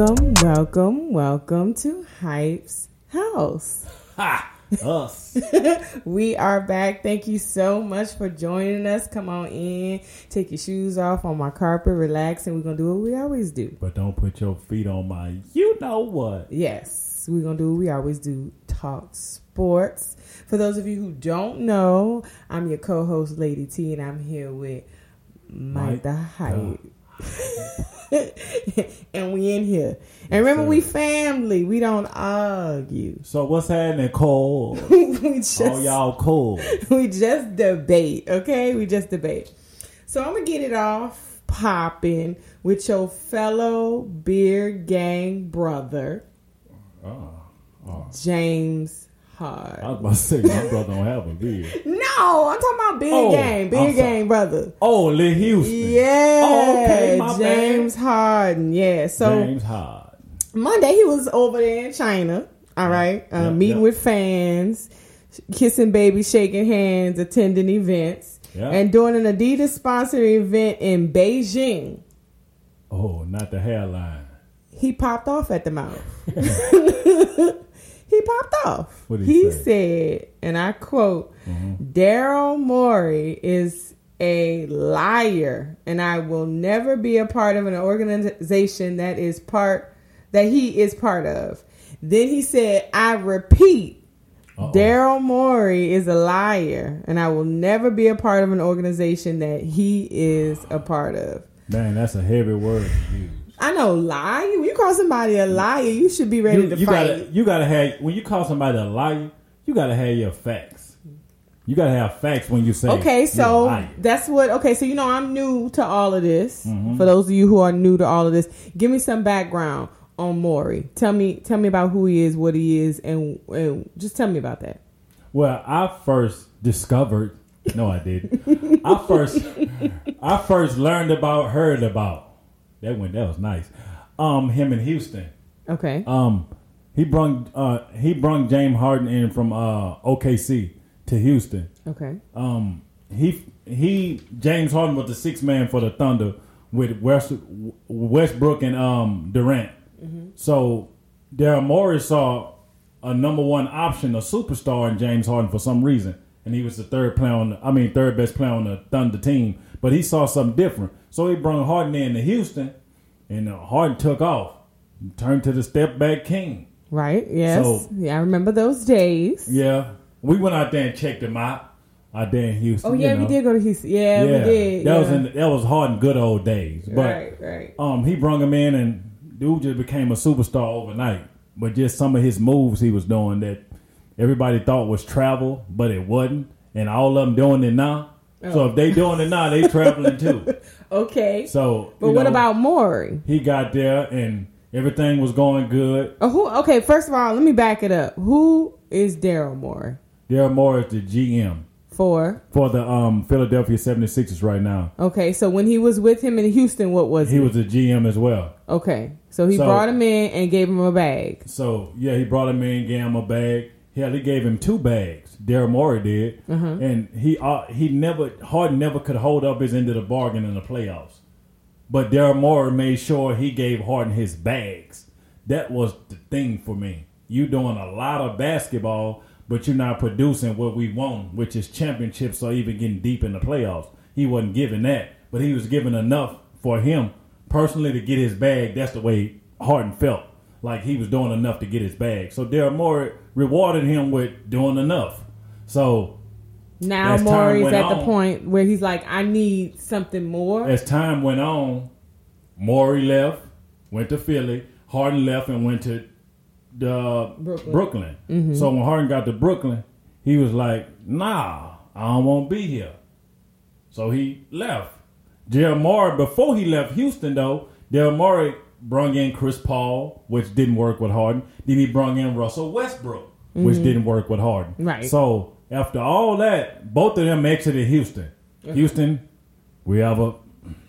Welcome, welcome, welcome to Hype's House. Ha! Us. We are back. Thank you so much for joining us. Come on in, take your shoes off on my carpet, relax, and we're gonna do what we always do. but don't put your feet on my you know what. Yes, we're gonna do what we always do talk sports. For those of you who don't know, I'm your co host, Lady T, and I'm here with Mike, Mike the Hype. and we in here. And remember, we family. We don't argue. So what's happening, Cole? we just Oh y'all cool. we just debate, okay? We just debate. So I'm gonna get it off popping with your fellow beer gang brother, Oh, oh. James I Hard. was about to say my brother don't have a beard. No, I'm talking about beer Oh, I'm sorry. gang brother. Oh, Lee Houston. Yeah, Oh, okay, my bad. James Harden. Yeah, so James Harden. Monday he was over there in China. All right, uh, Yep, meeting yep. with fans, kissing babies, shaking hands, attending events, Yep. and doing an Adidas sponsored event in Beijing. Oh, not the hairline. He popped off at the mouth. he popped off. What'd he he say? said, and I quote: mm-hmm. "Daryl Morey is." A liar, and I will never be a part of an organization that is part that he is part of. Then he said, I repeat, Daryl Morey is a liar, and I will never be a part of an organization that he is a part of. Man, that's a heavy word to use. I know lie. When you call somebody a liar, you should be ready You, to you fight. gotta you gotta have when you call somebody a liar, you gotta have your facts. You gotta have facts when you say Okay, so that's what. Okay, so you know I'm new to all of this. Mm-hmm. For those of you who are new to all of this, give me some background on Morey. Tell me, tell me about who he is, what he is, and, and just tell me about that. Well, I first discovered. No, I didn't. I first, I first learned about, heard about. That went. That was nice. Um, him in Houston. Okay, Um, he brung. Uh, he brung James Harden in from uh OKC to Houston. okay, Um, he he James Harden was the sixth man for the Thunder with West, Westbrook and um Durant. So Daryl Morey saw a number one option, a superstar in James Harden for some reason, and he was the third player on. The, I mean, third best player on the Thunder team. But he saw something different, so he brought Harden in to Houston, and uh, Harden took off, turned to the step back king. right, yes, So- yeah, I remember those days. Yeah, we went out there and checked him out. Out there in Houston. Oh yeah, you we know. did go to Houston. Yeah, we did. That yeah. was in that was hard in good old days. But right, right. um, he brung him in, and dude just became a superstar overnight. But just some of his moves he was doing that everybody thought was travel, but it wasn't, and all of them doing it now. Oh. So if they doing it now, they traveling too. Okay, So, but what know, about Morey? he got there and everything was going good. Oh, who? Okay, first of all, let me back it up. Who is Daryl Morey Daryl Moore is the GM for? for the um, Philadelphia 76ers right now. Okay, so when he was with him in Houston, what was He he? was the GM as well. Okay, so he So- brought him in and gave him a bag. So yeah, he brought him in, gave him a bag. Hell, he gave him two bags. Daryl Morey did, and he uh, he never Harden never could hold up his end of the bargain in the playoffs. But Daryl Morey made sure he gave Harden his bags. That was the thing for me. You doing a lot of basketball, but you're not producing what we want, which is championships or even getting deep in the playoffs. He wasn't giving that, but he was giving enough for him personally to get his bag. That's the way Harden felt. Like he was doing enough to get his bag. So Daryl Morey rewarded him with doing enough. So Now Morey's at the point where he's like, I need something more. as time went on, Morey left, went to Philly. Harden left and went to the Brooklyn. Brooklyn. Mm-hmm. So when Harden got to Brooklyn, he was like, "Nah, I don't want to be here." So he left. Daryl Morey, before he left Houston, though, Daryl Morey brung in Chris Paul, which didn't work with Harden. Then he brung in Russell Westbrook, which didn't work with Harden. Right. So after all that, both of them exited Houston. Houston, we have a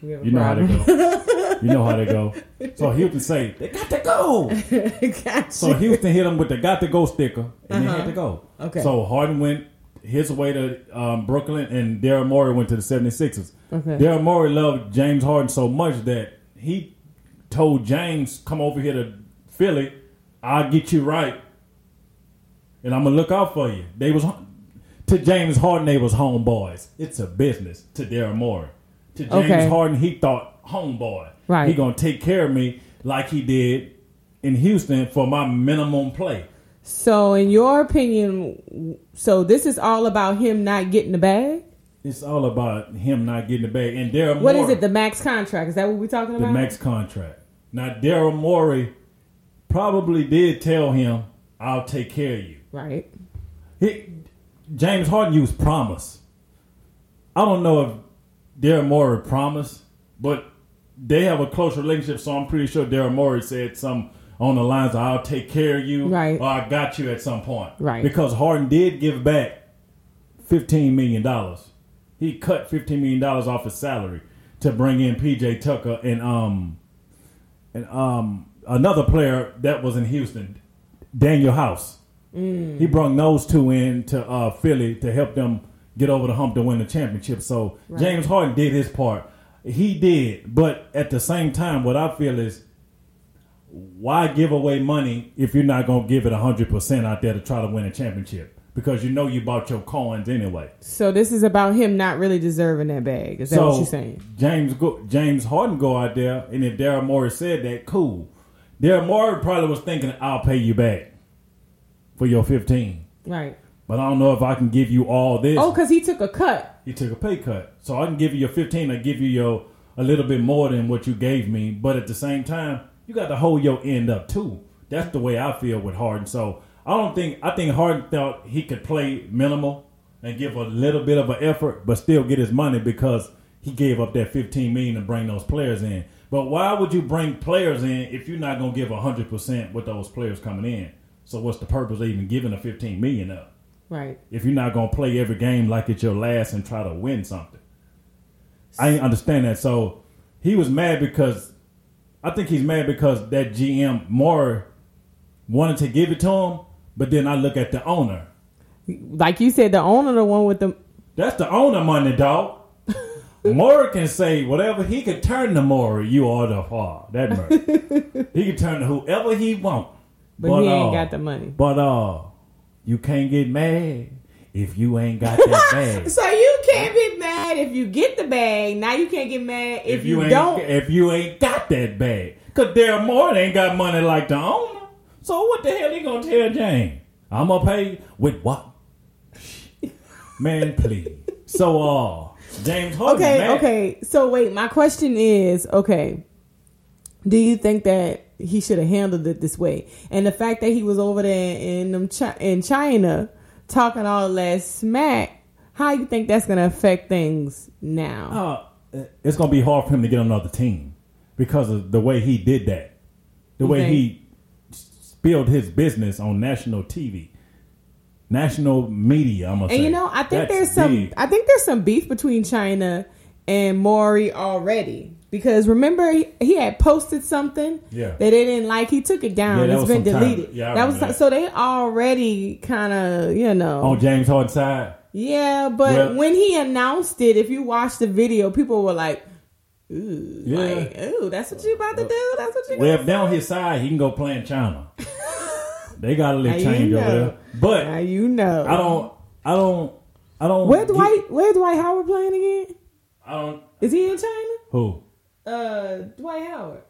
We have a you know how to go. You know how to go. So Houston say they got to go. Gotcha. So Houston hit him with the got to go sticker, and they had to go. Uh-huh. Okay. So Harden went his way to um, Brooklyn, and Daryl Morey went to the 76ers. Okay. Daryl Morey loved James Harden so much that he told James, "Come over here to Philly. I'll get you right, and I'm gonna look out for you." They was to James Harden. They was homeboys. It's a business to Daryl Morey. To James Okay. Harden, he thought homeboy. Right. He gonna take care of me like he did in Houston for my minimum play. So, in your opinion, so this is all about him not getting the bag. It's all about him not getting the bag. And Daryl What Morey, is it? The max contract? Is that what we're talking about? the max contract. Now Daryl Morey probably did tell him, "I'll take care of you." right. He, James Harden used promise. I don't know if Daryl Morey promised, but they have a close relationship, so I'm pretty sure Daryl Morey said some on the lines of "I'll take care of you," Right. or "I got you" at some point, Right. Because Harden did give back fifteen million dollars. He cut fifteen million dollars off his salary to bring in PJ Tucker and um and um another player that was in Houston, Danuel House. He brought those two in to uh, Philly to help them get over the hump to win the championship. So James Harden did his part. He did, but at the same time, what I feel is why give away money if you're not going to give it 100% out there to try to win a championship? Because you know you bought your coins anyway. So this is about him not really deserving that bag. Is that what you're saying? James go, James Harden go out there, and if Daryl Morey said that, cool. Daryl Morey probably was thinking, "I'll pay you back for your 15, Right. but I don't know if I can give you all this." Oh, because he took a cut. He took a pay cut, so I can give you your 15. I give you your a little bit more than what you gave me, but at the same time, you got to hold your end up too. That's the way I feel with Harden. So I don't think I think Harden thought he could play minimal and give a little bit of an effort, but still get his money because he gave up that 15 million to bring those players in. But why would you bring players in if you're not going to give 100 percent with those players coming in? So what's the purpose of even giving a 15 million up? Right. if you're not gonna play every game like it's your last and try to win something. I understand that. So he was mad because I think he's mad because that GM Moore wanted to give it to him, but then I look at the owner. Like you said, the owner, the one with the That's the owner money, dog. Moore can say whatever he could turn to Moore, you are the far. That murder. he can turn to whoever he want. But he ain't uh, got the money. But uh you can't get mad if you ain't got that bag. So you can't be mad if you get the bag. Now you can't get mad if, you, ain't don't. if you ain't got that bag. Cause Daryl Moore ain't got money like the owner. So what the hell he gonna tell Jane? I'm gonna pay with what? Man, please. So uh James Harden. Okay, mad. okay. So wait, my question is, okay, do you think that he should have handled it this way? And the fact that he was over there in them Chi- in China talking all that smack, how you think that's gonna affect things now? Uh, it's gonna be hard for him to get another team because of the way he did that. The way Okay. he spilled his business on national TV. National media, I'm gonna and say. you know, I think That's there's some big. I think there's some beef between China and Morey already. Because remember he, he had posted something Yeah. that they didn't like. He took it down. Yeah, it's been some time- deleted. yeah, I that was that. so they already kind of you know on James Harden's side. Yeah, but Well- when he announced it, if you watch the video, people were like, "Ooh, Yeah. like, ooh, that's what you about to uh, do? That's what you?" Well, if down his side, he can go play in China. They got a little Now you change over there. But now you know. I don't, I don't, I don't. Where get- Dwight? Where Dwight Howard playing again? I don't. Is he in China? Who? Uh, Dwight Howard.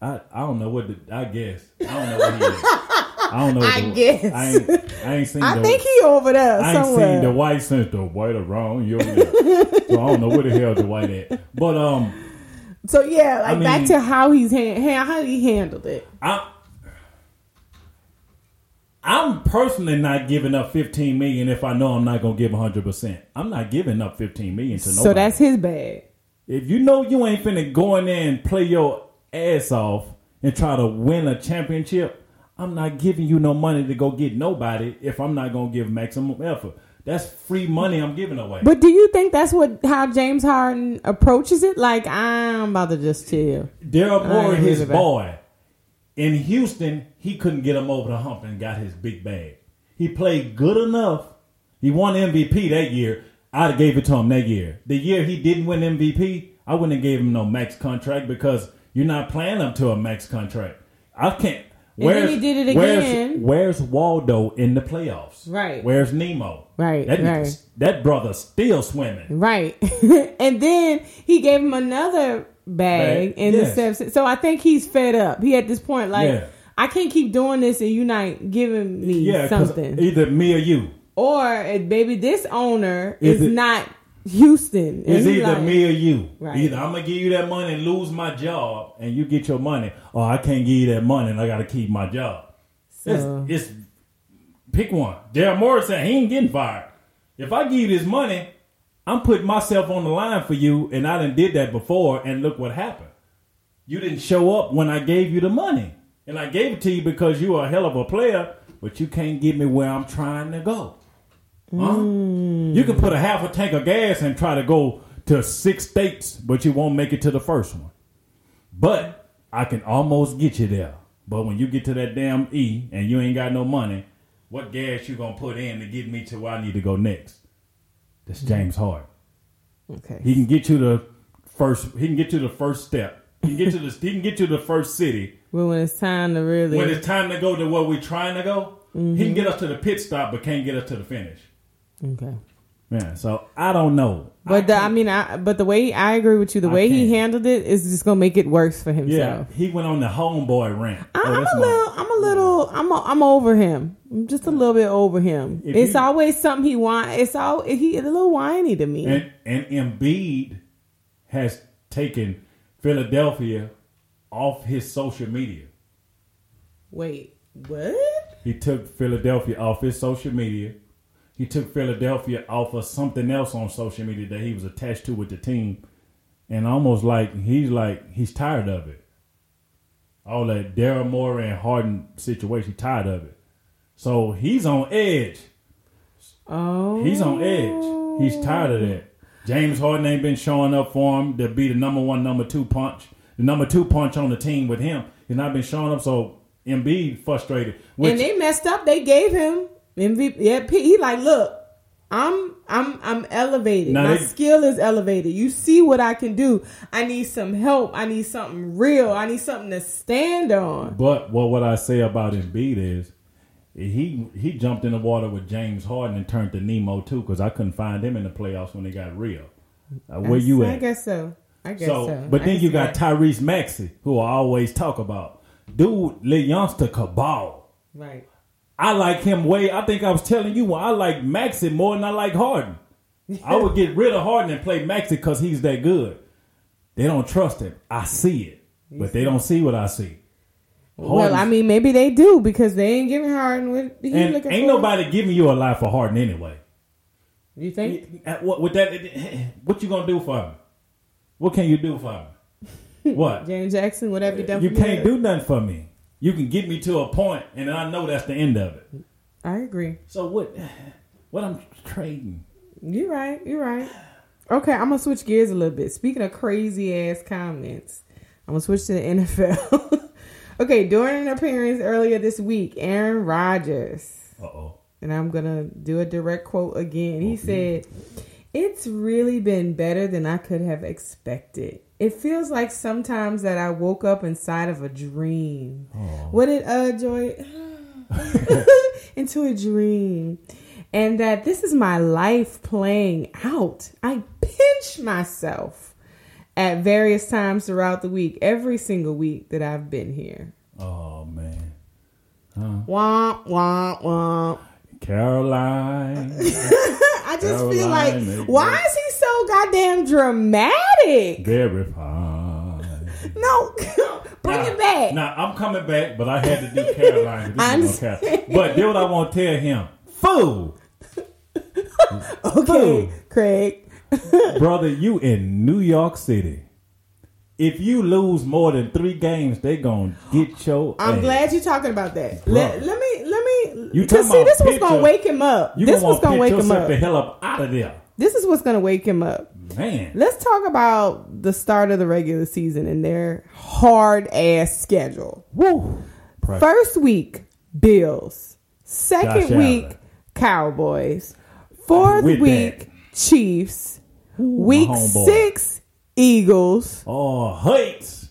I, I don't know what. The, I guess I don't know what he is. I don't know. What I the, guess. I ain't, I ain't seen. I the, think he over there I ain't somewhere. seen the white since the white around yo. so I don't know where the hell the white at. But um, so yeah, like I back to how he's han- ha- how he handled it. I. I'm personally not giving up 15 million if I know I'm not gonna give 100. percent I'm not giving up 15 million to nobody. So that's his bag. If you know you ain't finna go in there and play your ass off and try to win a championship, I'm not giving you no money to go get nobody if I'm not gonna give maximum effort. That's free money I'm giving away. But do you think that's what how James Harden approaches it? Like I'm about to just chill. Daryl Morey, his boy, in Houston, he couldn't get him over the hump and got his big bag. He played good enough. He won MVP that year. I'd have gave it to him that year. The year he didn't win MVP, I wouldn't have gave him no max contract because You're not playing up to a max contract. I can't. And then he did it where's- again. Where's, Waldo in the playoffs? Right. Where's Nemo? Right, That, right. that brother's still swimming. Right. and then he gave him another bag Bag, in yes. the steps. So I think he's fed up. He at this point like Yeah. I can't keep doing this and you not giving me Yeah, something. either me or you. or eh, maybe this owner Is is, it- not Houston. It's either like- me or you. Right. Either I'm gonna give you that money and lose my job, and you get your money, or I can't give you that money and I gotta keep my job. So- It's, it's pick one. Daryl Morris said he ain't getting fired. If I give you this money, I'm putting myself on the line for you, and I done did that before, and look what happened. You didn't show up when I gave you the money, and I gave it to you because you are a hell of a player, but you can't get me where I'm trying to go. Huh? Mm. You can put a half a tank of gas and try to go to six states, but you won't make it to the first one. But I can almost get you there. But when you get to that damn E and you ain't got no money, what gas you gonna put in to get me to where I need to go next? That's James hmm. Harden. Okay. He can get you the first. He can get you the first step. He can get to the. he can get you to the first city. But when it's time to really When it's time to go to where we're trying to go, he can mm-hmm. get us to the pit stop, but can't get us to the finish. Okay. Yeah. So I don't know. But the, I mean, I but the way I agree with you, the I way he can't. handled it is just gonna make it worse for himself. Yeah, he went on the homeboy rant. I, Oh, I'm that's a little, I'm a little, I'm, a, I'm over him. I'm just a little bit over him. If it's you- always something he want. It's all he a little whiny to me. And and Embiid has taken Philadelphia off his social media. Wait, what? He took Philadelphia off his social media. He took Philadelphia off of something else on social media that he was attached to with the team. And almost like he's like he's tired of it. All that Daryl Morey and Harden situation, tired of it. So he's on edge. Oh, He's on edge. He's tired of that. James Harden ain't been showing up for him to be the number one, number two punch. The number two punch on the team with him. He's not been showing up, so Embiid frustrated. Which, and they messed up. They gave him MVP. Yeah, P- he like, look, I'm, I'm, I'm elevated. Now My they- skill is elevated. You see what I can do. I need some help. I need something real. I need something to stand on. but what what I say about Embiid is he he jumped in the water with James Harden and turned to Nemo too because I couldn't find him in the playoffs when they got real. Uh, where you at? I guess so. I guess So, so. but I then you got that. Tyrese Maxey, who I always talk about. Dude, little youngster cabal. right. I like him way. I think I was telling you I like Maxey more than I like Harden. I would get rid of Harden and play Maxey because he's that good. They don't trust him. I see it, but they don't see what I see. Well, I mean, maybe they do because they ain't giving Harden what he and looking ain't for. nobody giving you a life for Harden anyway. You think? Uh, What with that? What you gonna do for him? What can you do for him? What? James Jackson, whatever you done You can't do nothing for me. You can get me to a point, and I know that's the end of it. I agree. So what? What I'm trading? You're right. You're right. Okay, I'm gonna switch gears a little bit. Speaking of crazy ass comments, I'm gonna switch to the NFL. okay, during an appearance earlier this week, Aaron Rodgers, Uh oh. and I'm gonna do a direct quote again. He said, "It's really been better than I could have expected. It feels like sometimes that I woke up inside of a dream. What did uh Joy into a dream?" And that this is my life playing out. I pinch myself at various times throughout the week, every single week that I've been here. Oh man. Huh. Womp, womp, womp. Caroline. I just feel like, why is he so goddamn dramatic? Very fine. No, bring it back. Now I'm coming back, but I had to do Caroline. This is understand. gonna count. But then what I want to tell him, fool, Okay, Boom. Craig. brother, you in New York City. If you lose more than three games, they gonna get your. I'm ass. glad you're talking about that. Let, let me, let me. You talking see, this was gonna wake him up. You this was gonna wake him up. the hell up out of there, This is what's gonna wake him up. man. Let's talk about the start of the regular season and their hard ass schedule. Woo. First week, Bills. Second Josh week, Allen. Cowboys. Fourth With week, that. Chiefs. Week six, Eagles. Oh, hates.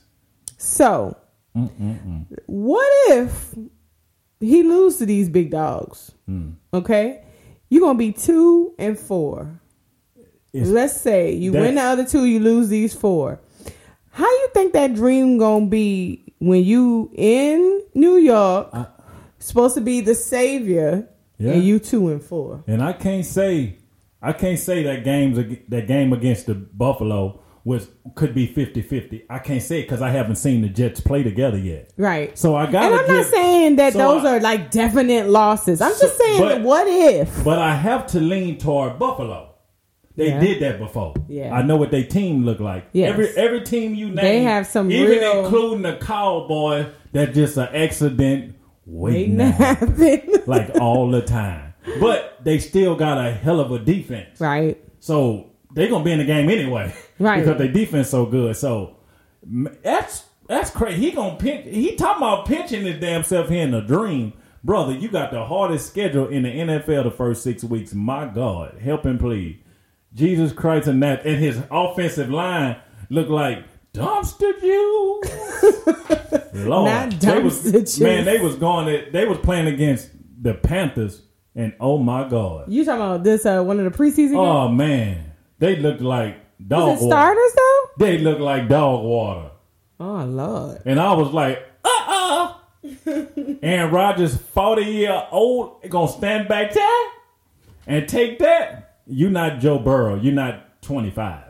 So, mm, mm, mm. what if he lose to these big dogs? Hmm. Okay, you're gonna be two and four. It's- Let's say you win the other two, you lose these four. How you think that dream gonna be when you in New York, supposed to be the savior, Yeah. and you two and four? And I can't say, I can't say that games that game against the Buffalo was could be 50-50. I can't say it because I haven't seen the Jets play together yet. Right. So I got. and I'm not saying that so those I- are like definite losses. I'm So- just saying, but- what if? But I have to lean toward Buffalo. They Yeah. did that before. Yeah. I know what their team look like. Yes. Every every team you name, They have some even real- including the Cowboy, that just an accident waiting, to happen. like all the time. But they still got a hell of a defense. right. So they're gonna be in the game anyway, Right. Because their defense so good. So that's that's crazy. He gonna pinch. He talking about pinching his damn self here in a dream, brother. You got the hardest schedule in the NFL the first six weeks. My God, help him please, Jesus Christ, and that and his offensive line look like dumpster juice. Lord, Not They was- dumpster juice. Man, they was going. They was playing against the Panthers, and oh my God. You talking about this? Uh, one of the preseason games? Oh man, they looked like dog Was it water. starters though? They looked like dog water, Oh lord. and I was like, uh uh And Rodgers, forty year old, gonna stand back there and take that. You're not Joe Burrow. You're not twenty five.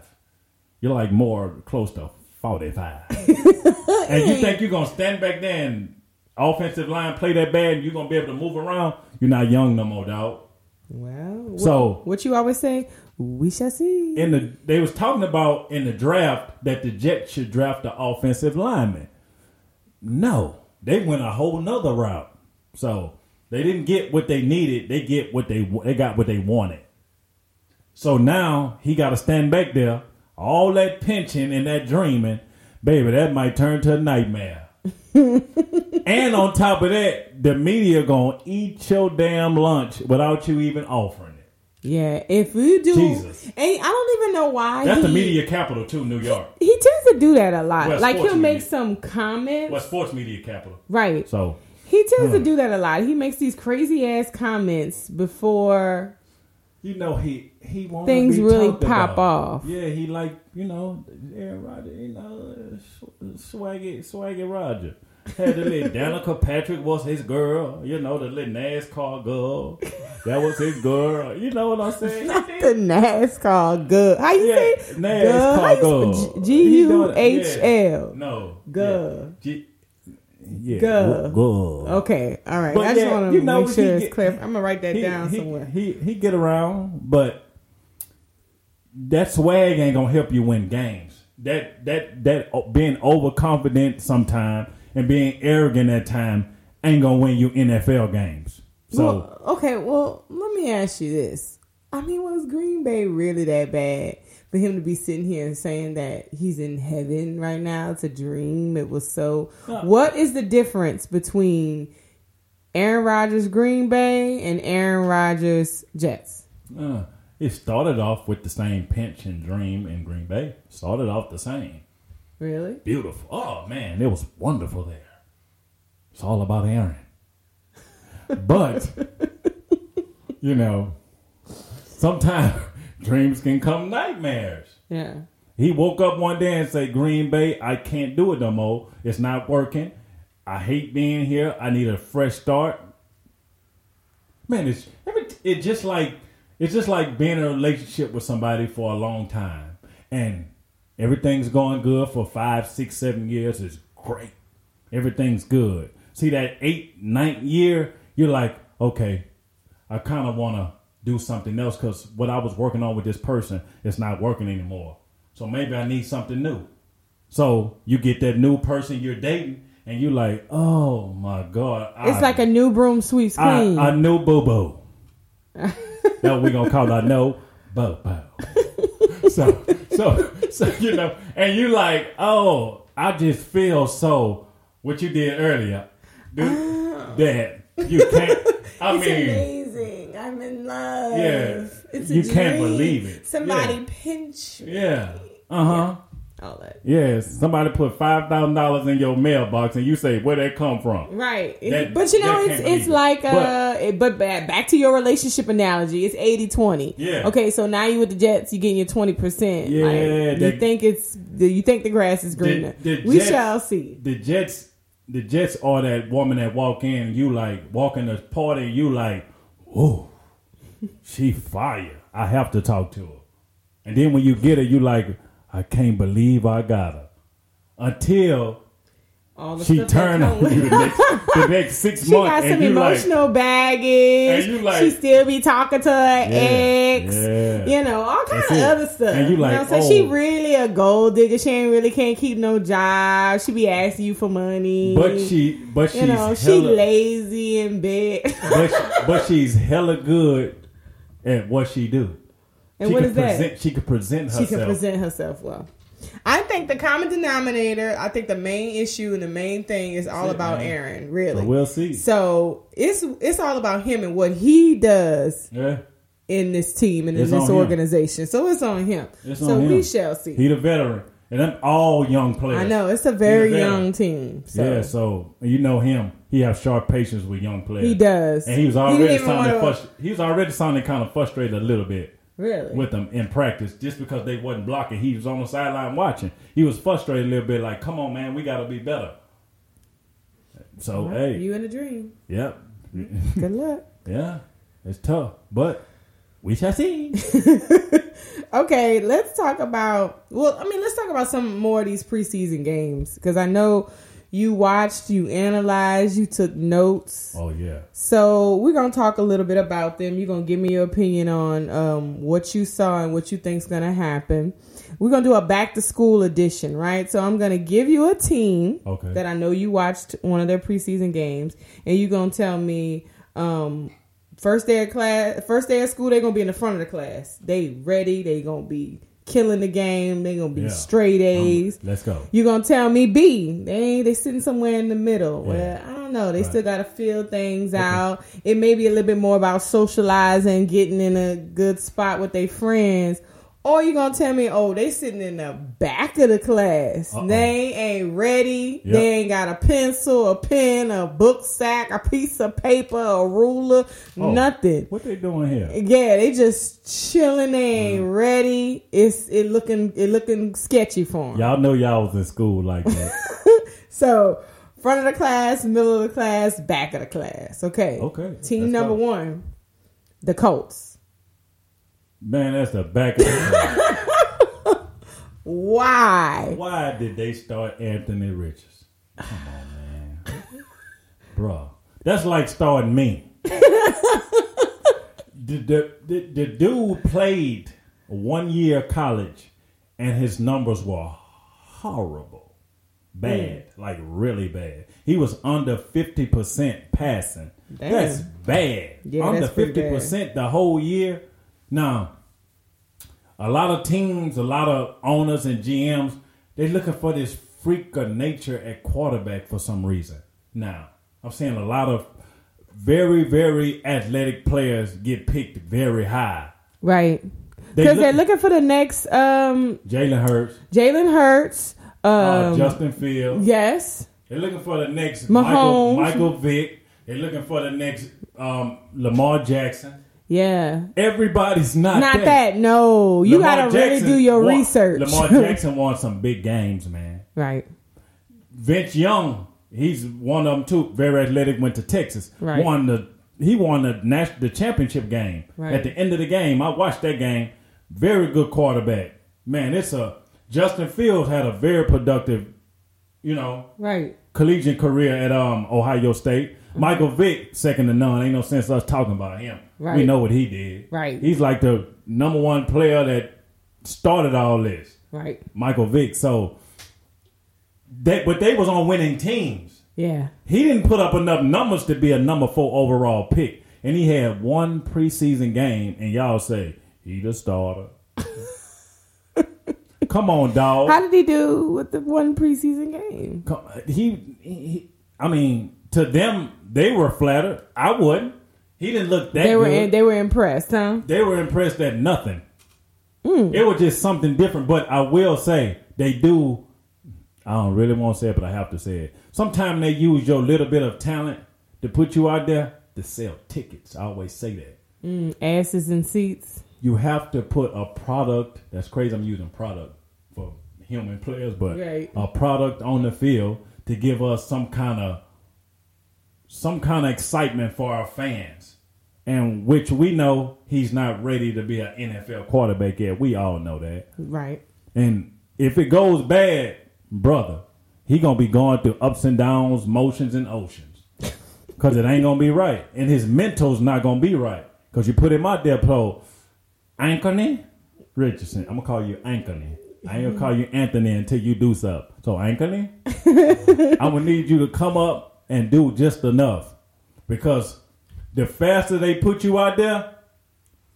You're like more close to forty five. and you think you're gonna stand back there and offensive line play that bad, and you're gonna be able to move around? You're not young no more, dog. Well, what, So- what you always say? We shall see. in the they was talking about in the draft that the Jets should draft the offensive lineman. No, they went a whole nother route. So they didn't get what they needed. They get what they they got what they wanted. So now he got to stand back there. All that pinching and that dreaming, baby, that might turn to a nightmare. and on top of that, the media gonna eat your damn lunch without you even offering. Yeah, if you do, Jesus. and I don't even know why. That's the media capital too, New York. He tends to do that a lot. Well, like he'll make media. some comments. Well, sports media capital. right. So He tends to hmm. do that a lot. He makes these crazy ass comments before. you know he he wants Things really pop about. off. Yeah, he like you know Aaron Rodgers, you know sw- swaggy swaggy Roger. Had the little Danica Patrick was his girl. You know the little NASCAR girl. That was his girl. You know what I'm saying? The NASCAR good. How you Yeah, say NASCAR girl. G U H. L? No, Guh. Yeah. G- yeah, Guh. Guh. Okay, all right. But I just yeah, want to you know, make sure it's get- clear. I'm gonna write that he, down he, somewhere. He he get around, but that swag ain't gonna help you win games. That that that being overconfident sometime and being arrogant at time ain't gonna win you NFL games. So well, okay, well, let me ask you this. I mean, was Green Bay really that bad for him to be sitting here and saying that he's in heaven right now? It's a dream. It was so. What is the difference between Aaron Rodgers Green Bay and Aaron Rodgers Jets? uh, it started off with the same pinch and dream in Green Bay. Started off the same. Really? Beautiful. Oh man, it was wonderful there. It's all about Aaron. But you know, sometimes dreams can come nightmares. Yeah. He woke up one day and said, "Green Bay, I can't do it no more. It's not working. I hate being here. I need a fresh start." Man, it's it's just like it's just like being in a relationship with somebody for a long time, and everything's going good for five, six, seven years. is great. Everything's good. See that eight, ninth year, you're like, okay, I kind of want to do something else because what I was working on with this person is not working anymore. So maybe I need something new. So you get that new person you're dating, and you're like, oh my god, It's I, like a new broom sweeps clean. I know boo boo. What we gonna call it. no boo boo. so so so you know, and you like, oh, I just feel so. What you did earlier, dude, uh. that you can't. I it's mean. amazing. I'm in love. Yeah. It's You a can't dream. believe it. Somebody Yeah. pinch me. Yeah. Uh huh. all that. Yes, somebody put five thousand dollars in your mailbox, and you say where that come from. Right. That- but you know, it's it's like uh But- it- but back, back to your relationship analogy, it's 80-20. Yeah. Okay, so now you with the Jets, you getting your twenty percent. Yeah, you think it's you think the grass is greener. the we Jets- shall see. The Jets, the Jets are that woman that walk in, you like walk in the party, you like, oh, she fire. I have to talk to her. And then when you get her, you like, I can't believe I got her. Until she turned on you the next, the next six She months, got some you like, emotional baggage. And you like- she still be talking to her ex. yeah. You know, all kind That's of it. other stuff. And you like, know what I'm? She oh. really a gold digger. She ain't really can't keep no job. She be asking you for money. but she, but she's you know, she lazy in bed. but, she- but she's hella good at what she do. and she what is that? She can present herself. she can present herself well. I think the common denominator, I think the main issue and the main thing is all it, about man. Aaron, really. So we'll see. So it's it's all about him and what he does yeah. in this team and It's in this on him. organization. So it's on him. It's so on him. we shall see. He the veteran, and them all young players. I know it's a very He young team. So yeah, so you know him. He has sharp patience with young players. he does. and he was already even sounding. Frust- he was already sounding kind of frustrated a little bit Really? with them in practice, just because they wasn't blocking. He was on the sideline watching. He was frustrated a little bit, like, "Come on, man, we got to be better." So hey, you in a dream. yep, Good luck. yeah, it's tough, but we shall see. Okay, let's talk about. Well, I mean, let's talk about some more of these preseason games because I know you watched, you analyzed, you took notes. oh yeah, So we're gonna talk a little bit about them. You're gonna give me your opinion on um, what you saw and what you think's gonna happen. We're gonna do a back to school edition, right? So I'm gonna give you a team Okay. that I know you watched one of their preseason games, and you're gonna tell me um, first day of class, first day of school, they're gonna be in the front of the class. They ready. They gonna be killing the game. They gonna be Yeah. straight Um, A's. let's go. You gonna tell me B? They they sitting somewhere in the middle. Yeah. Well, I don't know. They Right. still gotta feel things out. It may be a little bit more about socializing, getting in a good spot with their friends. Or you gonna tell me, oh, they sitting in the back of the class. Uh-oh. They ain't ready. Yep. They ain't got a pencil, a pen, a book sack, a piece of paper, a ruler, Oh. nothing. What they doing here? Yeah, they just chilling. They ain't Mm. ready. It's it looking it looking sketchy for them. Y'all know y'all was in school like that. So, front of the class, middle of the class, back of the class. Okay. Okay, Team number one, the Colts. Man, that's the back of the. Why? Why did they start Anthony Richards? Come on, man. Bruh. That's like starting me. the, the, the, the dude played one year of college and his numbers were horrible. Bad. Mm. Like really bad. He was under 50% passing. Damn. That's bad. Yeah, under that's 50% the whole year. Now, a lot of teams, a lot of owners and GMs, they're looking for this freak of nature at quarterback for some reason. Now, I'm seeing a lot of very, very athletic players get picked very high. Right. Because they are looking for the next um, Jalen Hurts, Jalen Hurts. Um, uh, Justin Fields. yes. They're looking for the next Mahomes. Michael, Michael Vick. They're looking for the next um, Lamar Jackson. Yeah. Everybody's not, Not that. No. You Lamar got to really do your won- research. Lamar Jackson won some big games, man. right. Vince Young, he's one of them too. Very athletic. Went to Texas. Right. Won the he won the national the championship game. Right. At the end of the game, I watched that game. Very good quarterback. Man, it's a Justin Fields had a very productive, you know, Right. collegiate career at um Ohio State. Michael Vick, second to none. Ain't no sense us talking about him. Right. We know what he did. Right. He's like the number one player that started all this. Right. Michael Vick. So they but they was on winning teams. Yeah. He didn't put up enough numbers to be a number four overall pick. And he had one preseason game and y'all say he the starter. Come on, dog. How did he do with the one preseason game? Come- He, he, I mean, to them, they were flattered. I wouldn't. He didn't look that They were good. they were impressed, huh? they were impressed at nothing. Hmm. It was just something different. But I will say, they do. I don't really want to say it, but I have to say it. Sometimes they use your little bit of talent to put you out there to sell tickets. I always say that. Mm, asses and seats. You have to put a product. That's crazy. I'm using product for human players, but Right. a product on the field to give us some kind of some kind of excitement for our fans. And which we know he's not ready to be an NFL quarterback yet. We all know that. Right. And if it goes bad, brother, he gonna be going through ups and downs, motions and oceans, cause it ain't gonna be right, and his mental's not gonna be right, cause you put him out there, pro Anthony Richardson. I'm gonna call you Anthony. I ain't gonna call you Anthony until you do something. So Anthony, I'm gonna need you to come up and do just enough, because the faster they put you out there,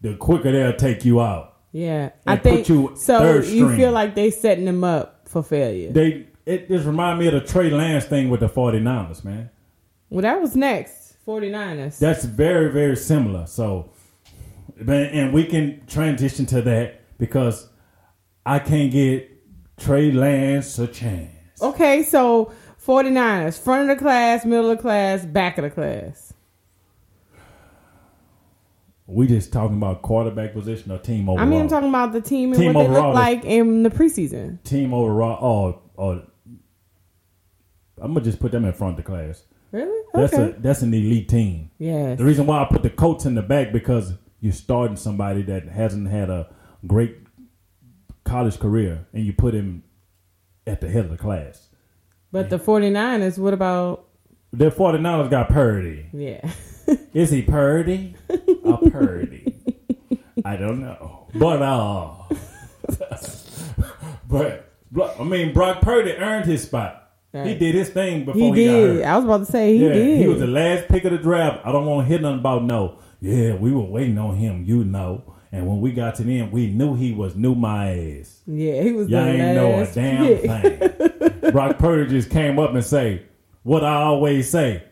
the quicker they'll take you out. Yeah. I think you so. You feel like they setting them up for failure. They it just remind me of the Trey Lance thing with the 49ers, man. well, that was next. 49ers. That's very, very similar. So and we can transition to that because I can't get Trey Lance a chance. okay, so 49ers, front of the class, middle of the class, back of the class. We just talking about quarterback position or team overall. I mean, I'm talking about the team and Team what they look like in the preseason. team overall. Oh, oh, I'm gonna just put them in front of the class. Really? That's okay. a that's an elite team. Yeah. The reason why I put the Colts in the back because you're starting somebody that hasn't had a great college career and you put him at the head of the class. But the 49ers, what about? The 49ers got Purdy. Yeah. Is he Purdy or Purdy? I don't know. But uh but I mean Brock Purdy earned his spot. He did his thing before he he, got hurt. did. I was about to say he yeah, did. he was the last pick of the draft. I don't want to hear nothing about no. Yeah, we were waiting on him, you know. And when we got to the end, we knew he was new my ass. yeah, he was Y'all ain't know a damn pick. thing. Brock Purdy just came up and say, what I always say,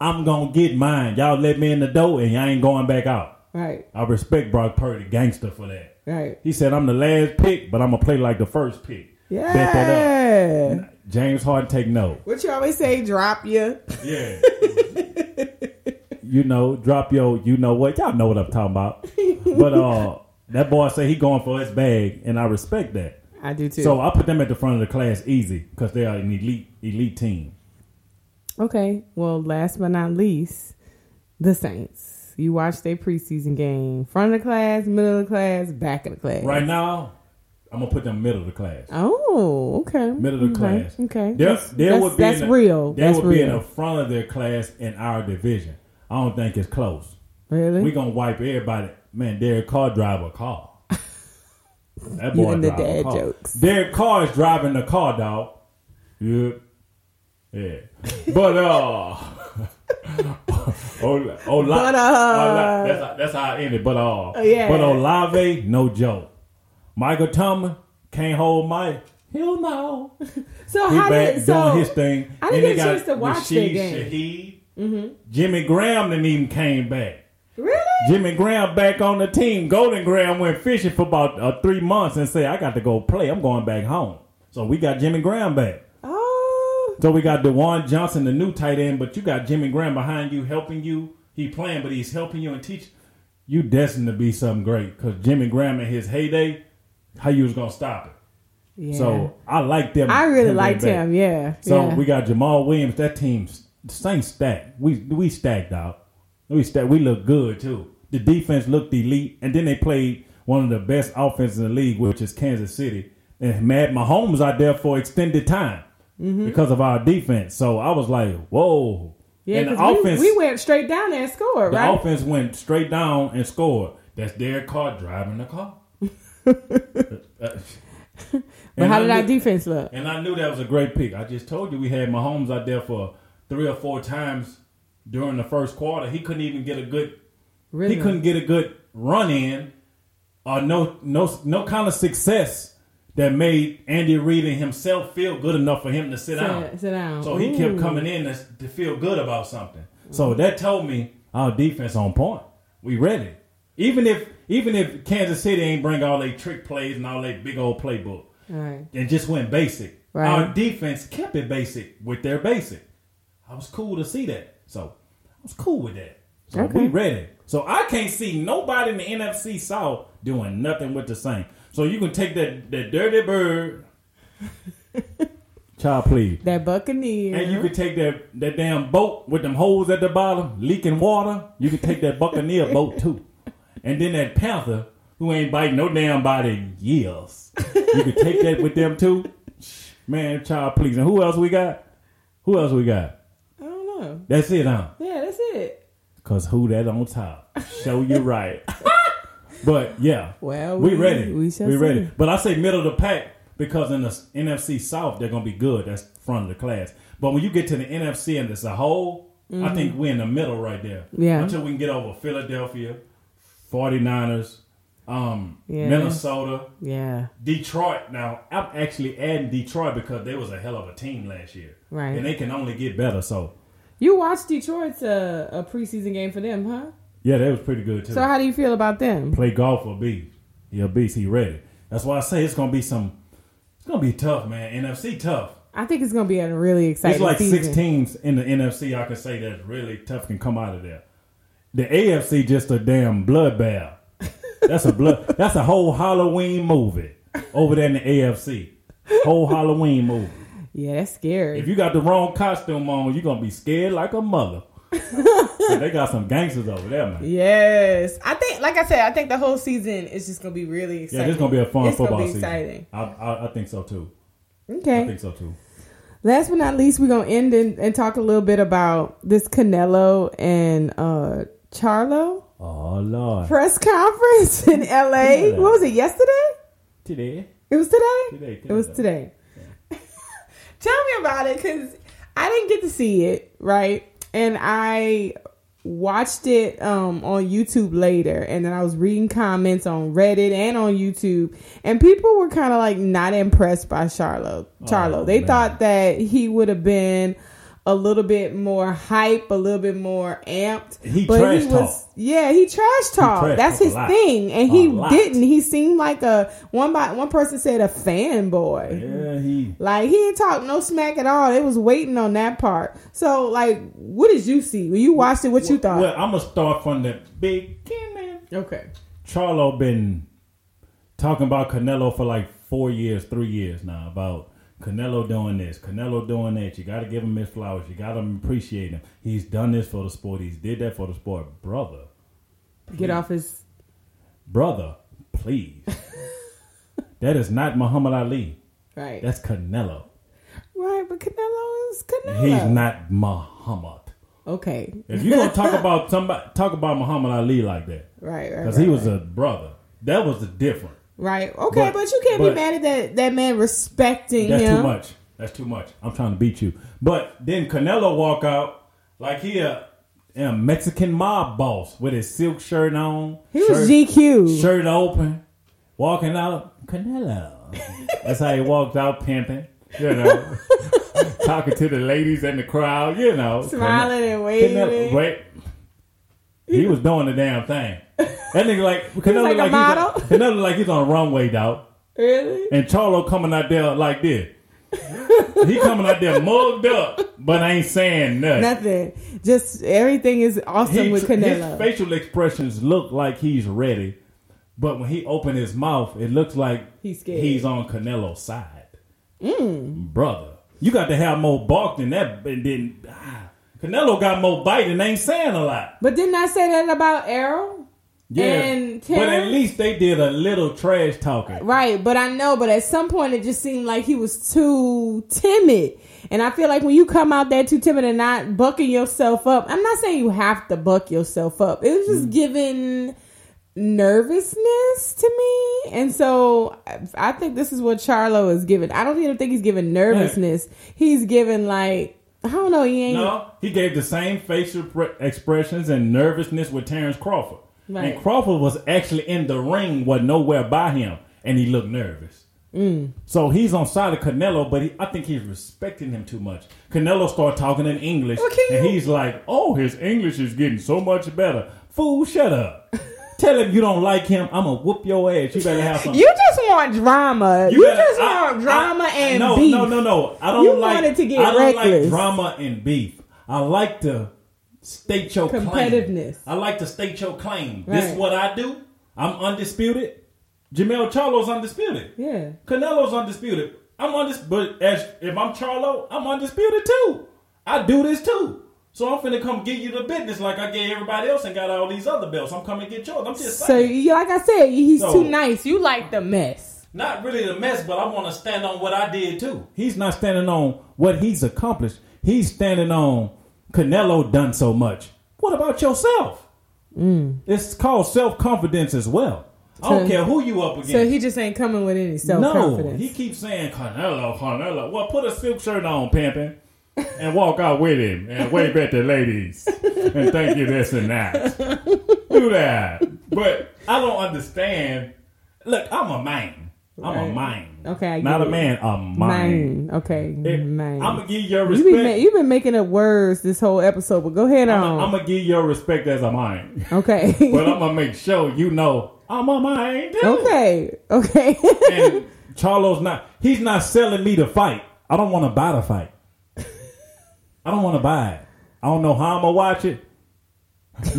I'm gonna get mine. Y'all let me in the door and y'all ain't going back out. Right, I respect Brock Purdy, gangster for that. right. He said, I'm the last pick, but I'm gonna play like the first pick. Yeah. up. James Harden take note. What you always say? Drop you. Yeah. you know, drop your, you know what? Y'all know what I'm talking about. But uh, that boy say he going for his bag, and I respect that. I do too. So I put them at the front of the class easy because they are an elite elite team. okay. Well, last but not least, the Saints. You watched their preseason game. Front of the class, middle of the class, back of the class. Right now, I'm gonna put them middle of the class. Oh, okay. Middle of the okay. class. Okay. There, that's there that's, would be that's the, real. They That's would be in the front of their class in our division. I don't think it's close. really? We gonna wipe everybody. Man, Derek Carr drive a car. That boy and the dad car. jokes. Derek Carr is driving the car, dog. Yeah, yeah. But uh, oh, oh, But, uh, that's that's how I ended. But uh, yeah. But Olave, no joke. Michael Thomas can't hold Mike. Hell no. so He how did so? his thing. I didn't get a chance to watch their Rashid game. Mm-hmm. Jimmy Graham didn't even came back. Jimmy Graham back on the team. Golden Graham went fishing for about uh, three months and said, "I got to go play. I'm going back home." So we got Jimmy Graham back. Oh, So we got Juwan Johnson, the new tight end, but you got Jimmy Graham behind you, helping you. He playing, but he's helping you and teach. You destined to be something great because Jimmy Graham in his heyday, how you was gonna stop it. yeah. So I like them. I really liked him. Yeah. So yeah. we got Jamaal Williams. That team's same stack. We we stacked out. We stacked. We look good too. The defense looked elite, and then they played one of the best offenses in the league, which is Kansas City. And Matt Mahomes out there for extended time mm-hmm. because of our defense. So I was like, whoa. yeah, and the 'cause we, offense, we went straight down and scored, the right? offense went straight down and scored. That's Derek Carr driving the car. but how did our defense look? and I knew that was a great pick. I just told you we had Mahomes out there for three or four times during the first quarter. He couldn't even get a good. Really? He couldn't get a good run in, or no no no kind of success that made Andy Reid and himself feel good enough for him to sit, down. Sit, sit down. So he kept coming in to, to feel good about something. So that told me our defense on point. We ready. Even if even if Kansas City ain't bring all their trick plays and all their big old playbook, Right. and just went basic. Right. Our defense kept it basic with their basic. I was cool to see that. So was cool with that. So Okay. we ready. So I can't see nobody in the NFC South doing nothing with the same. So you can take that that dirty bird, child, please. That Buccaneer. And you could take that, that damn boat with them holes at the bottom, leaking water. You could take that Buccaneer boat too. And then that Panther, who ain't biting no damn body in years. You could take that with them too. Man, child, please. And who else we got? Who else we got? I don't know. That's it, huh? Yeah. Cause who that on top? Show you right. but yeah, Well, we, we- ready. we We, shall see. ready. But I say middle of the pack because in the NFC South they're gonna be good. That's front of the class. But when you get to the NFC and as a whole, I think we're in the middle right there. Mm-hmm. Yeah. Until we can get over Philadelphia, 49ers, um, Yeah. Minnesota, Yeah. Detroit. Now I'm actually adding Detroit because they was a hell of a team last year. Right. And they can only get better. So You watched Detroit's uh, a preseason game for them, huh? yeah, that was pretty good too. So how do you feel about them? play golf or beast. yeah, beast. He ready. That's why I say it's gonna be some. It's gonna be tough, man. NFC tough. I think it's going to be a really exciting It's like season. six teams in the NFC. I can say that's really tough can come out of there. The AFC just a damn bloodbath. That's a blood. That's a whole Halloween movie over there in the AFC. Whole Halloween movie. Yeah, that's scary. If you got the wrong costume on, you're gonna be scared like a mother. So they got some gangsters over there, man. yes, I think, like I said, I think the whole season is just going to be really Yeah, exciting. this is gonna be a fun it's football gonna be season. exciting. I, I, I think so too. Okay, I think so too. Last but not least, we're gonna end and, and talk a little bit about this Canelo and uh Charlo Oh Lord. press conference in LA. What was it yesterday? Today. It was today. Today, It was today. today. Tell me about it, because I didn't get to see it right, and I watched it um on YouTube later, and then I was reading comments on Reddit and on YouTube, and people were kind of like not impressed by Charlo. Charlo, Oh, they man. thought that he would have been a little bit more hype, a little bit more amped. He but trash he was, talk. yeah, he trash talk. trash That's talk his thing, and A he lot. didn't. He seemed like a one by one person said a fanboy. Yeah, he. Like he didn't talk no smack at all. It was waiting on that part. So like, what did you see when you watched it? What you thought? Well, I'm gonna start from the beginning. okay. Charlo been talking about Canelo for like four years, three years now. About Canelo doing this, Canelo doing that. You got to give him his flowers. You got to appreciate him. He's done this for the sport. He's did that for the sport, brother. Get off his. Brother, please. that is not Muhammad Ali. Right. That's Canelo. right, but Canelo is Canelo. He's not Muhammad. Okay. If you gonna talk about somebody, talk about Muhammad Ali like that, Right. Right. because right, he was right. a brother. That was the different. Right. Okay, but, but- you can't but- be mad at that that man respecting That's him. too much. That's too much. I'm trying to beat you. But then Canelo walk out like he a, a Mexican mob boss with his silk shirt on. He was shirt, GQ. shirt open, walking out. Canelo. That's how he walked out pimping. You know, talking to the ladies in the crowd. You know, Smiling and waving. Canelo, wait. He was doing the damn thing. That nigga like Canelo like a like, model? he's on, Canelo like he's on a runway, dog. Really? And Charlo coming out there like this. he coming out there mugged up, but I ain't saying nothing. Nothing. Just everything is awesome He- with his Canelo. facial expressions look like he's ready, but when he open his mouth, it looks like He's scared. he's on Canelo's side. Brother, you got to have more bark than that. And then ah, Canelo got more bite and ain't saying a lot. But didn't I say that about Errol? Yeah, And but at least they did a little trash talking. Right, but I know, but at some point it just seemed like he was too timid. And I feel like when you come out there too timid and not bucking yourself up, I'm not saying you have to buck yourself up. It was Mm. just giving nervousness to me. And so I- I think this is what Charlo is giving. I don't even think he's giving nervousness. He's giving like, I don't know, he ain't. No, he gave the same facial pre- expressions and nervousness with Terrence Crawford. Right. And Crawford was actually in the ring, was nowhere by him, and he looked nervous. Mm. So he's on side of Canelo, but he, I think he's respecting him too much. Canelo started talking in English, and he's like, "Oh, his English is getting so much better." Fool, shut up. tell him you don't like him. I'm gonna whoop your ass. You better have some. You just want drama. You, better- just I- want drama I- and no, beef. No, no, no. I don't You like. want it to get I don't reckless. like drama and beef. I like to state your claim. I like to state your claim. This is what I do. I'm undisputed. Jermell Charlo's undisputed. Yeah. Canelo's undisputed. I'm undisputed. But as if I'm Charlo, I'm undisputed too. I do this too. So I'm finna come give you the business like I gave everybody else and got all these other belts. I'm coming to get yours. I'm just So, you- like I said, he's So- too nice. You like the mess. Not really the mess, but I want to stand on what I did too. He's not standing on what he's accomplished. He's standing on Canelo done so much. What about yourself? Mm. It's called self confidence as well. I don't care who you up against. So he just ain't coming with any self no, confidence. he keeps saying Canelo, Canelo. Well, put a silk shirt on, pimping, and walk out with him and wave at the ladies and thank you this and that. Do that. But I don't understand. Look, I'm a man. I'm a man. Okay, I not a it. man. A man. Mine. Okay. Mine. I'm gonna give you your you been, respect. you been making up words this whole episode, but go ahead on I'm on. gonna give you your respect as a man, okay. but I'm gonna make sure you know I'm a man too. okay. Okay. and Charlo's not he's not selling me the fight. I don't want to buy the fight. I don't want to buy it. I don't know how I'm gonna watch it,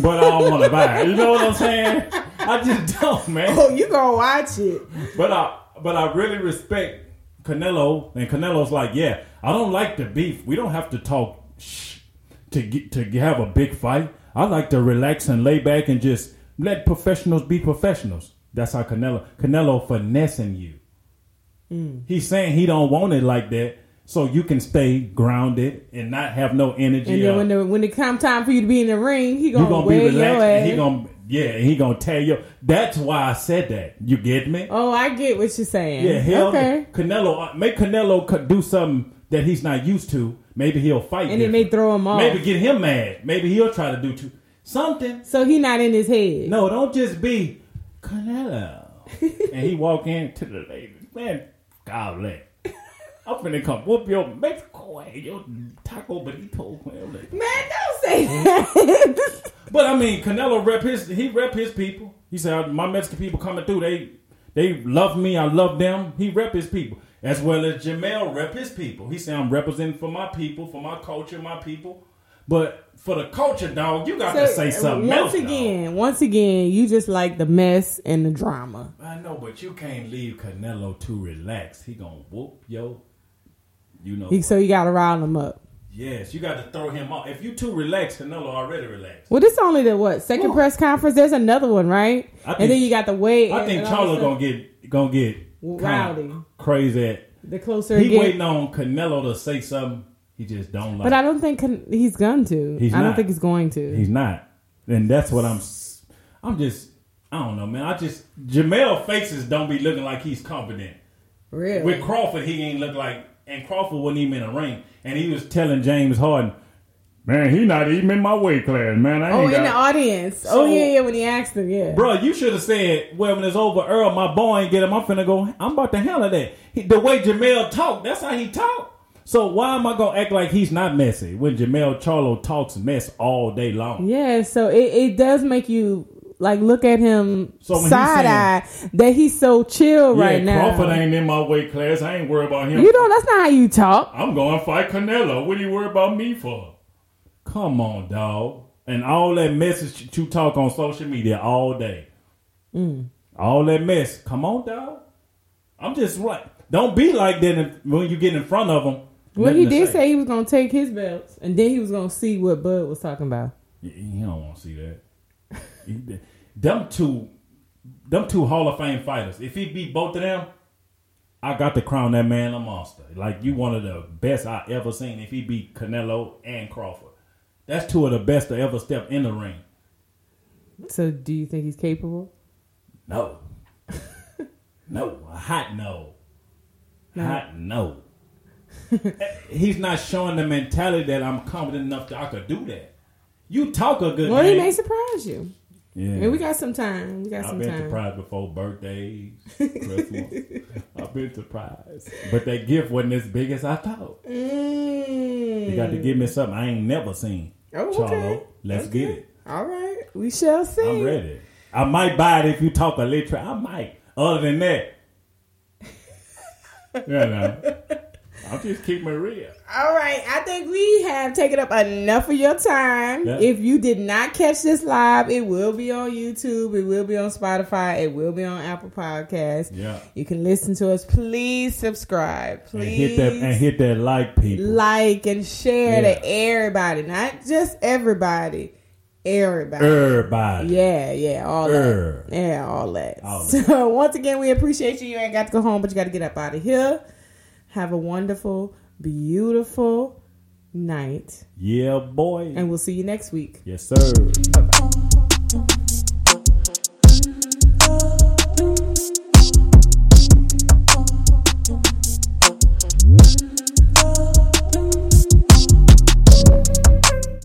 but I don't want to buy it. You know what I'm saying? I just don't, man. oh, you gonna watch it? But I but I really respect Canelo, and Canelo's like, yeah, I don't like the beef. We don't have to talk shh to get to have a big fight. I like to relax and lay back and just let professionals be professionals. That's how Canelo Canelo finessing you. Mm. He's saying he don't want it like that, so you can stay grounded and not have no energy. And then when the when it come time for you to be in the ring, he gonna, gonna be wear your relaxed and he gonna yeah, and he gonna tell you. That's why I said that. You get me? oh, I get what you're saying. Yeah, hell, okay. Canelo, uh, make Canelo do something that he's not used to. Maybe he'll fight. And it may throw him off. Maybe get him mad. Maybe he'll try to do too, something. So he not in his head. No, don't just be Canelo. and he walk into the lady. Man, golly. I'm finna come whoop your Mexico ass, your taco burrito. Man, don't say that. But I mean, Canelo rep his he rep his people. He said my Mexican people coming through. They they love me. I love them. He rep his people as well as Jermell rep his people. He said I'm representing for my people, for my culture, my people. But for the culture, dog, you got to say something once else. dog. again, once again, you just like the mess and the drama. I know, but you can't leave Canelo too relaxed. He gonna whoop yo. You know. He- So you gotta rile him up. yes, you got to throw him off. If you too relaxed, Canelo already relaxed. Well, this only the what second press conference. There's another one, right? I and think- then you got the way. I think Charlo gonna get gonna get Rowdy. crazy at the closer He waiting on Canelo to say something. He just don't like. But I don't think con- he's going to. He's I don't think he's going to. He's not, and that's what I'm. I'm just. I don't know, man. I just Jermell faces don't be looking like he's confident. really? With Crawford, he ain't look like, and Crawford wasn't even in the ring, and he was telling James Harden, "Man, he not even in my weight class, man. I oh, in the audience. Oh, so- oh yeah, yeah. When he asked him, yeah. Bro, you should have said, "Well, when it's over, Earl, my boy ain't get him. I'm finna go. I'm about to handle that." He, the way Jermell talk, that's how he talk. So why am I gonna act like he's not messy when Jermell Charlo talks mess all day long? Yeah, so it, it does make you like look at him So side eye that he's so chill Yeah, right now. Crawford ain't in my weight class. I ain't worried about him. you know that's not how you talk. I'm going to fight Canelo. What do you worry about me for? Come on, dog. And all that message you talk on social media all day. Mm. All that mess. Come on, dog. I'm just right. Don't be like that when you get in front of them. Well, he did say he was gonna take his belts, and then he was gonna see what Bud was talking about. You don't want to see that. He- them two, them two Hall of Fame fighters. If he beat both of them, I got to crown that man a monster. Like you, one of the best I ever seen. If he beat Canelo and Crawford, that's two of the best to ever step in the ring. So, do you think he's capable? No, no, a hot no, No. hot no. He's not showing the mentality that I'm confident enough that I could do that. You talk a good Well, he may surprise you. yeah. And we got some time. We got some time. I've some been time. surprised before birthdays, Christmas. I've been surprised, but that gift wasn't as big as I thought. Mm. You got to give me something I ain't never seen. Oh, Charlo, okay. let's Okay. get it. All right, we shall see. I'm ready. I might buy it if you talk a little. I might. Other than that, you know, I'm just keeping it real. All right, I think we have taken up enough of your time. Yeah. If you did not catch this live, it will be on YouTube, it will be on Spotify, it will be on Apple Podcasts. Yeah. You can listen to us. Please subscribe. And Please hit that and hit that like people. like and share Yeah. to everybody, not just everybody. Everybody. Everybody. Yeah, yeah, all Er. that. Yeah, all that. All so once again, we appreciate you. You ain't got to go home, but you got to get up out of here. Have a wonderful, beautiful night, Yeah, boy. and we'll see you next week. yes, sir. Bye bye.